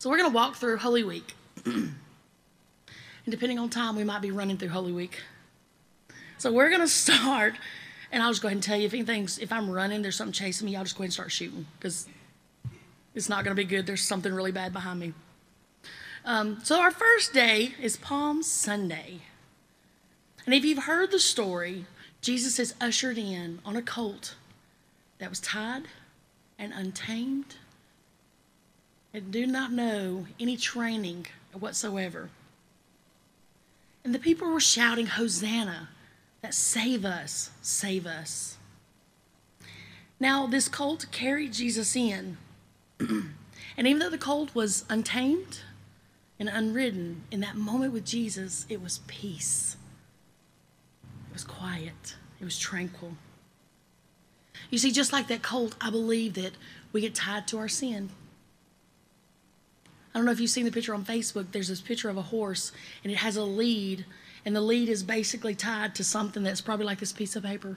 So we're going to walk through Holy Week. and depending on time, we might be running through Holy Week. So we're going to start, and I'll just go ahead and tell you if anything's, if I'm running, there's something chasing me, I'll just go ahead and start shooting because it's not going to be good. There's something really bad behind me. Um, so our first day is Palm Sunday. And if you've heard the story, Jesus is ushered in on a colt that was tied and untamed and do not know any training whatsoever. And the people were shouting, Hosanna, that save us, save us. Now, this colt carried Jesus in. and even though the colt was untamed and unridden, in that moment with Jesus, it was peace. It was quiet. It was tranquil. You see, just like that colt, I believe that we get tied to our sin. I don't know if you've seen the picture on Facebook. There's this picture of a horse, and it has a lead, and the lead is basically tied to something that's probably like this piece of paper.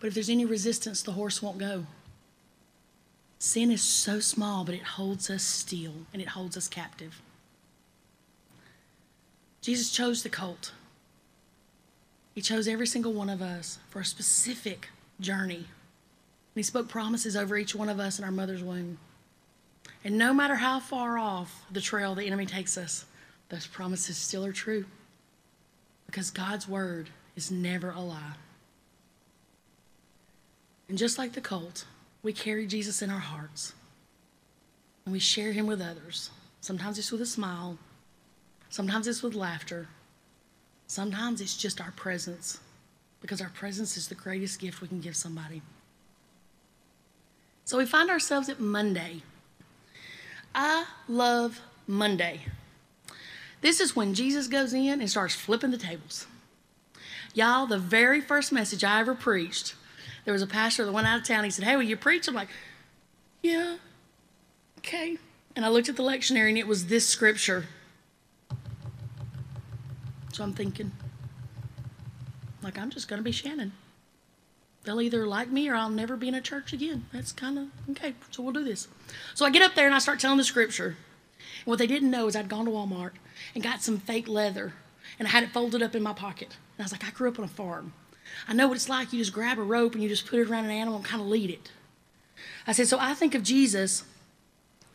But if there's any resistance, the horse won't go. Sin is so small, but it holds us still and it holds us captive. Jesus chose the colt. He chose every single one of us for a specific journey. And He spoke promises over each one of us in our mother's womb. And no matter how far off the trail the enemy takes us, those promises still are true. Because God's word is never a lie. And just like the colt, we carry Jesus in our hearts. And we share him with others. Sometimes it's with a smile, sometimes it's with laughter, sometimes it's just our presence. Because our presence is the greatest gift we can give somebody. So we find ourselves at Monday. I love Monday. This is when Jesus goes in and starts flipping the tables. Y'all, the very first message I ever preached, there was a pastor that went out of town. He said, Hey, will you preach? I'm like, Yeah, okay. And I looked at the lectionary and it was this scripture. So I'm thinking, like, I'm just going to be Shannon. They'll either like me or I'll never be in a church again. That's kind of okay. So we'll do this. So I get up there and I start telling the scripture. And what they didn't know is I'd gone to Walmart and got some fake leather and I had it folded up in my pocket. And I was like, I grew up on a farm. I know what it's like. You just grab a rope and you just put it around an animal and kind of lead it. I said, so I think of Jesus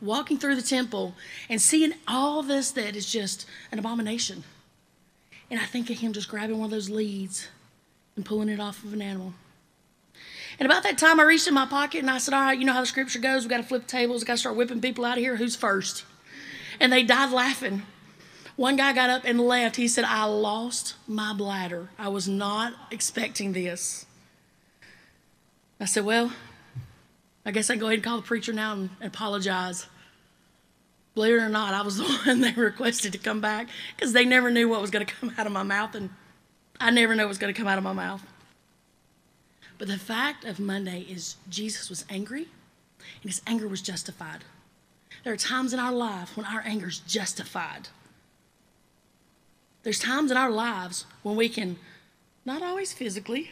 walking through the temple and seeing all this that is just an abomination. And I think of him just grabbing one of those leads and pulling it off of an animal. And about that time, I reached in my pocket and I said, All right, you know how the scripture goes. we got to flip tables. we got to start whipping people out of here. Who's first? And they died laughing. One guy got up and left. He said, I lost my bladder. I was not expecting this. I said, Well, I guess I can go ahead and call the preacher now and apologize. Believe it or not, I was the one they requested to come back because they never knew what was going to come out of my mouth, and I never know what's going to come out of my mouth. But the fact of Monday is Jesus was angry, and his anger was justified. There are times in our life when our anger is justified. There's times in our lives when we can, not always physically,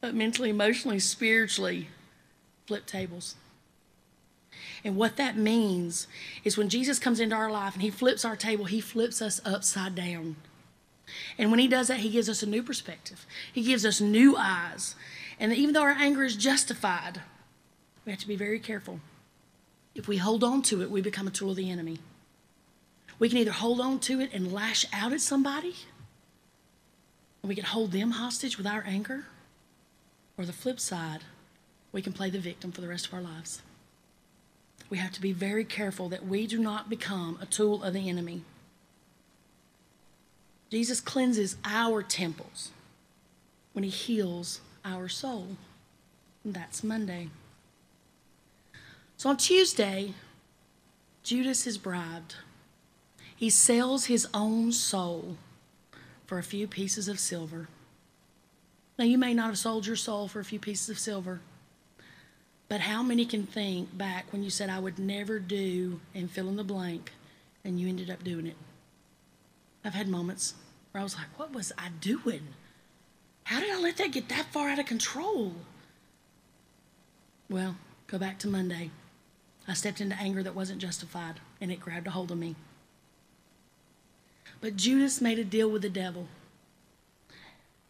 but mentally, emotionally, spiritually, flip tables. And what that means is when Jesus comes into our life and he flips our table, he flips us upside down. And when he does that, he gives us a new perspective. He gives us new eyes. And even though our anger is justified, we have to be very careful. If we hold on to it, we become a tool of the enemy. We can either hold on to it and lash out at somebody, and we can hold them hostage with our anger, or the flip side, we can play the victim for the rest of our lives. We have to be very careful that we do not become a tool of the enemy. Jesus cleanses our temples when he heals our soul. That's Monday. So on Tuesday, Judas is bribed. He sells his own soul for a few pieces of silver. Now, you may not have sold your soul for a few pieces of silver, but how many can think back when you said, I would never do and fill in the blank, and you ended up doing it? I've had moments where I was like, what was I doing? How did I let that get that far out of control? Well, go back to Monday. I stepped into anger that wasn't justified, and it grabbed a hold of me. But Judas made a deal with the devil.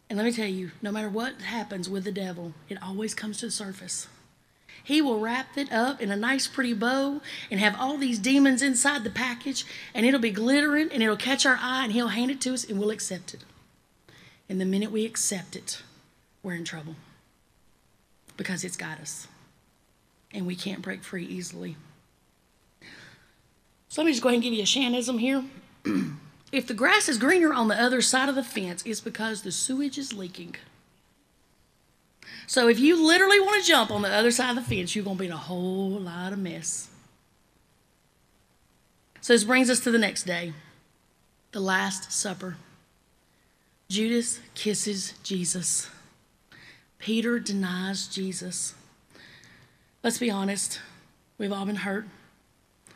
And let me tell you, no matter what happens with the devil, it always comes to the surface. He will wrap it up in a nice, pretty bow and have all these demons inside the package, and it'll be glittering and it'll catch our eye, and he'll hand it to us, and we'll accept it. And the minute we accept it, we're in trouble because it's got us, and we can't break free easily. So let me just go ahead and give you a Shanism here. if the grass is greener on the other side of the fence, it's because the sewage is leaking. So if you literally want to jump on the other side of the fence, you're going to be in a whole lot of mess. So this brings us to the next day, the Last Supper. Judas kisses Jesus. Peter denies Jesus. Let's be honest, we've all been hurt.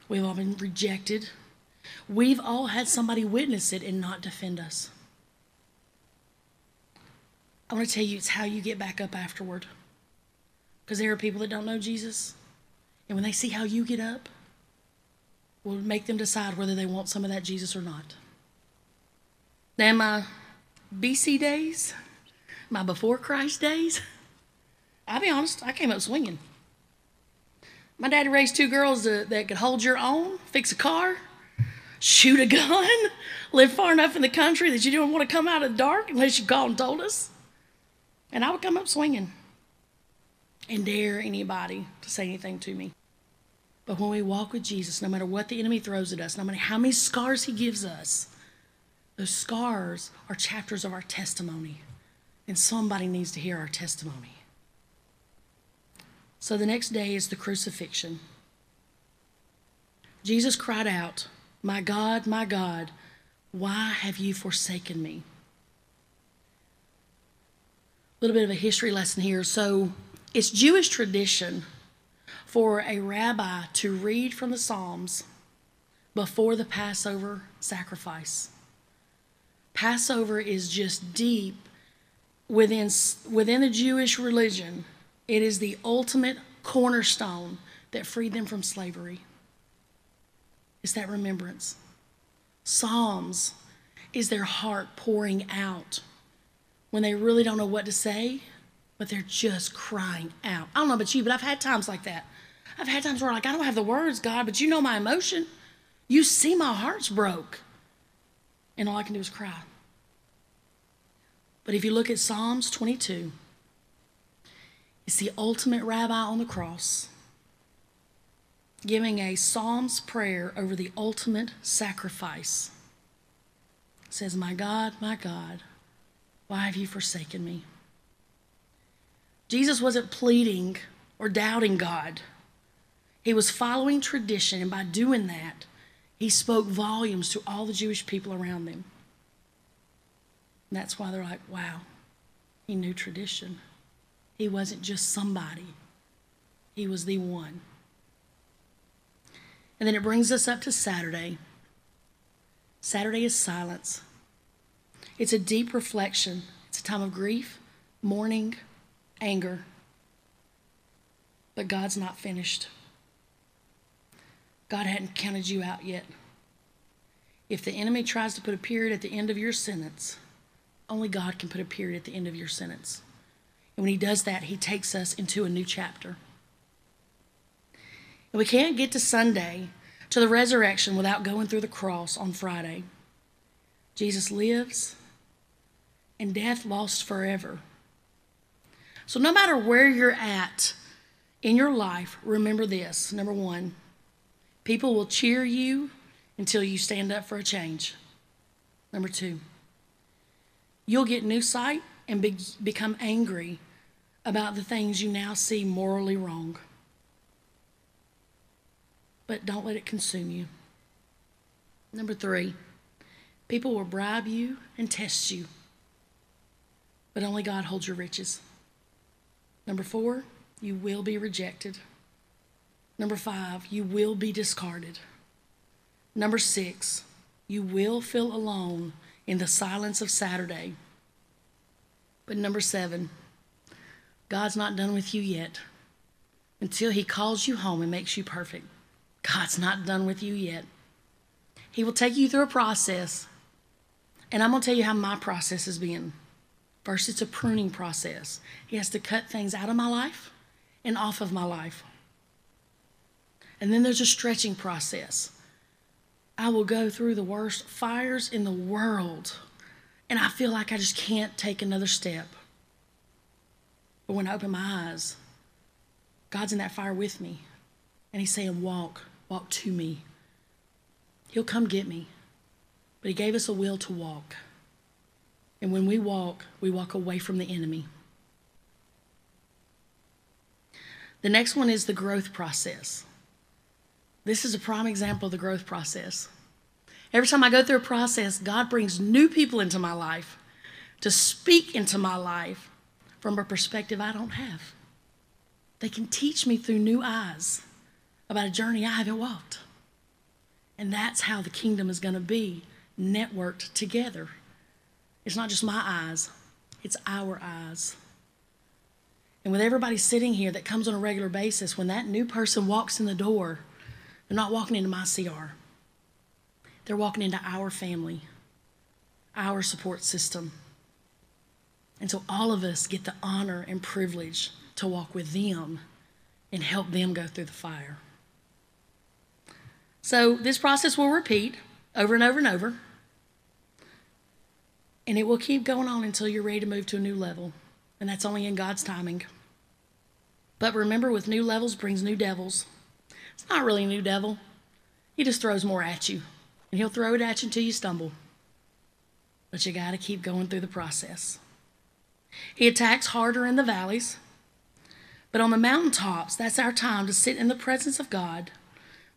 We've all been rejected. We've all had somebody witness it and not defend us. I want to tell you it's how you get back up afterward. Because there are people that don't know Jesus, and when they see how you get up, will make them decide whether they want some of that Jesus or not. Now, my BC days, my before Christ days, I'll be honest, I came up swinging. My daddy raised two girls that, that could hold your own, fix a car, shoot a gun, live far enough in the country that you didn't want to come out of the dark unless you called and told us. And I would come up swinging and dare anybody to say anything to me. But when we walk with Jesus, no matter what the enemy throws at us, no matter how many scars he gives us, those scars are chapters of our testimony. And somebody needs to hear our testimony. So the next day is the crucifixion. Jesus cried out, My God, my God, why have you forsaken me? A little bit of a history lesson here. So, it's Jewish tradition for a rabbi to read from the Psalms before the Passover sacrifice. Passover is just deep within, within the Jewish religion. It is the ultimate cornerstone that freed them from slavery. It's that remembrance. Psalms is their heart pouring out when they really don't know what to say, but they're just crying out. I don't know about you, but I've had times like that. I've had times where I'm like I don't have the words, God, but you know my emotion. You see my heart's broke. And all I can do is cry. But if you look at Psalms 22, it's the ultimate rabbi on the cross giving a Psalms prayer over the ultimate sacrifice. It says, My God, my God, why have you forsaken me? Jesus wasn't pleading or doubting God. He was following tradition, and by doing that, he spoke volumes to all the Jewish people around them. And that's why they're like, wow, he knew tradition. He wasn't just somebody, he was the one. And then it brings us up to Saturday. Saturday is silence. It's a deep reflection. It's a time of grief, mourning, anger. But God's not finished. God hadn't counted you out yet. If the enemy tries to put a period at the end of your sentence, only God can put a period at the end of your sentence. And when He does that, He takes us into a new chapter. And we can't get to Sunday, to the resurrection, without going through the cross on Friday. Jesus lives, and death lost forever. So, no matter where you're at in your life, remember this number one, people will cheer you until you stand up for a change. Number two, you'll get new sight and be- become angry about the things you now see morally wrong. But don't let it consume you. Number three, people will bribe you and test you but only God holds your riches. Number four, you will be rejected. Number five, you will be discarded. Number six, you will feel alone in the silence of Saturday. But number seven, God's not done with you yet until He calls you home and makes you perfect. God's not done with you yet. He will take you through a process. And I'm going to tell you how my process has been. First, it's a pruning process. He has to cut things out of my life and off of my life. And then there's a stretching process. I will go through the worst fires in the world, and I feel like I just can't take another step. But when I open my eyes, God's in that fire with me, and He's saying, Walk, walk to me. He'll come get me. But He gave us a will to walk. And when we walk, we walk away from the enemy. The next one is the growth process. This is a prime example of the growth process. Every time I go through a process, God brings new people into my life to speak into my life from a perspective I don't have. They can teach me through new eyes about a journey I haven't walked. And that's how the kingdom is going to be networked together. It's not just my eyes, it's our eyes. And with everybody sitting here that comes on a regular basis, when that new person walks in the door, they're not walking into my CR. They're walking into our family, our support system. And so all of us get the honor and privilege to walk with them and help them go through the fire. So this process will repeat over and over and over. And it will keep going on until you're ready to move to a new level. And that's only in God's timing. But remember, with new levels brings new devils. It's not really a new devil, he just throws more at you. And he'll throw it at you until you stumble. But you got to keep going through the process. He attacks harder in the valleys. But on the mountaintops, that's our time to sit in the presence of God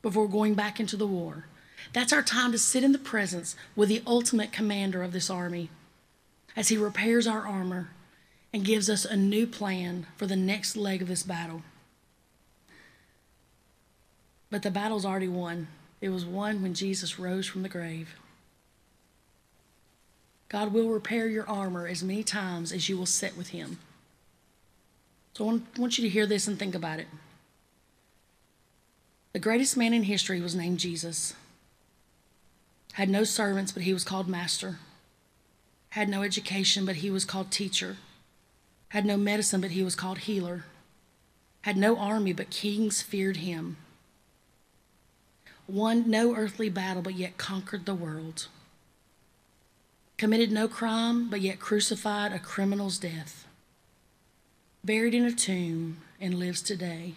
before going back into the war. That's our time to sit in the presence with the ultimate commander of this army as he repairs our armor and gives us a new plan for the next leg of this battle. But the battle's already won. It was won when Jesus rose from the grave. God will repair your armor as many times as you will sit with Him. So I want you to hear this and think about it. The greatest man in history was named Jesus. Had no servants, but he was called master. Had no education, but he was called teacher. Had no medicine, but he was called healer. Had no army, but kings feared him. Won no earthly battle, but yet conquered the world. Committed no crime, but yet crucified a criminal's death. Buried in a tomb and lives today.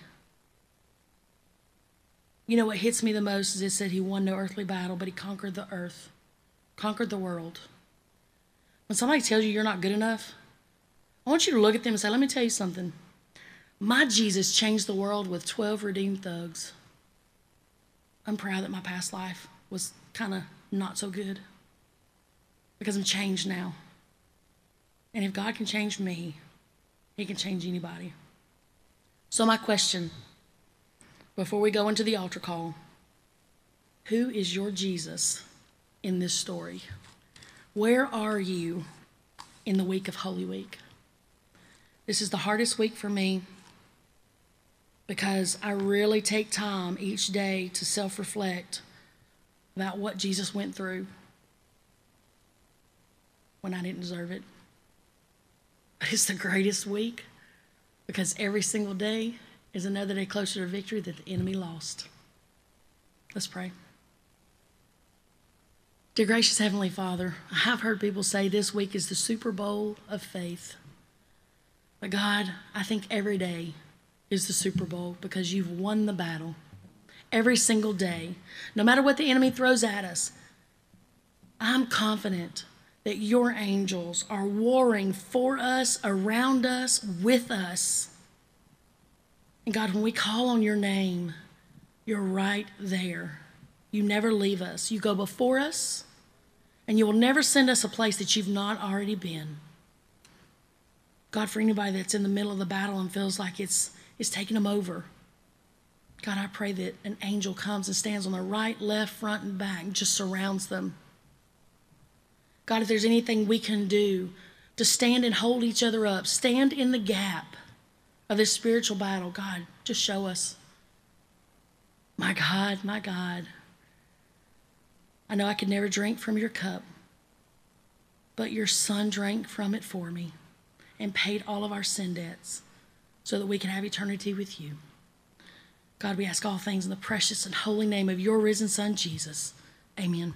You know what hits me the most is it said he won no earthly battle, but he conquered the earth, conquered the world. When somebody tells you you're not good enough, I want you to look at them and say, Let me tell you something. My Jesus changed the world with 12 redeemed thugs. I'm proud that my past life was kind of not so good because I'm changed now. And if God can change me, He can change anybody. So, my question before we go into the altar call who is your Jesus in this story? Where are you in the week of Holy Week? This is the hardest week for me because I really take time each day to self reflect about what Jesus went through when I didn't deserve it. But it's the greatest week because every single day is another day closer to victory that the enemy lost. Let's pray. Dear gracious Heavenly Father, I have heard people say this week is the Super Bowl of faith. But God, I think every day is the Super Bowl because you've won the battle. Every single day, no matter what the enemy throws at us, I'm confident that your angels are warring for us, around us, with us. And God, when we call on your name, you're right there. You never leave us. You go before us, and you will never send us a place that you've not already been. God, for anybody that's in the middle of the battle and feels like it's, it's taking them over, God, I pray that an angel comes and stands on the right, left, front, and back and just surrounds them. God, if there's anything we can do to stand and hold each other up, stand in the gap of this spiritual battle, God, just show us. My God, my God. I know I could never drink from your cup, but your son drank from it for me and paid all of our sin debts so that we can have eternity with you. God, we ask all things in the precious and holy name of your risen Son, Jesus. Amen.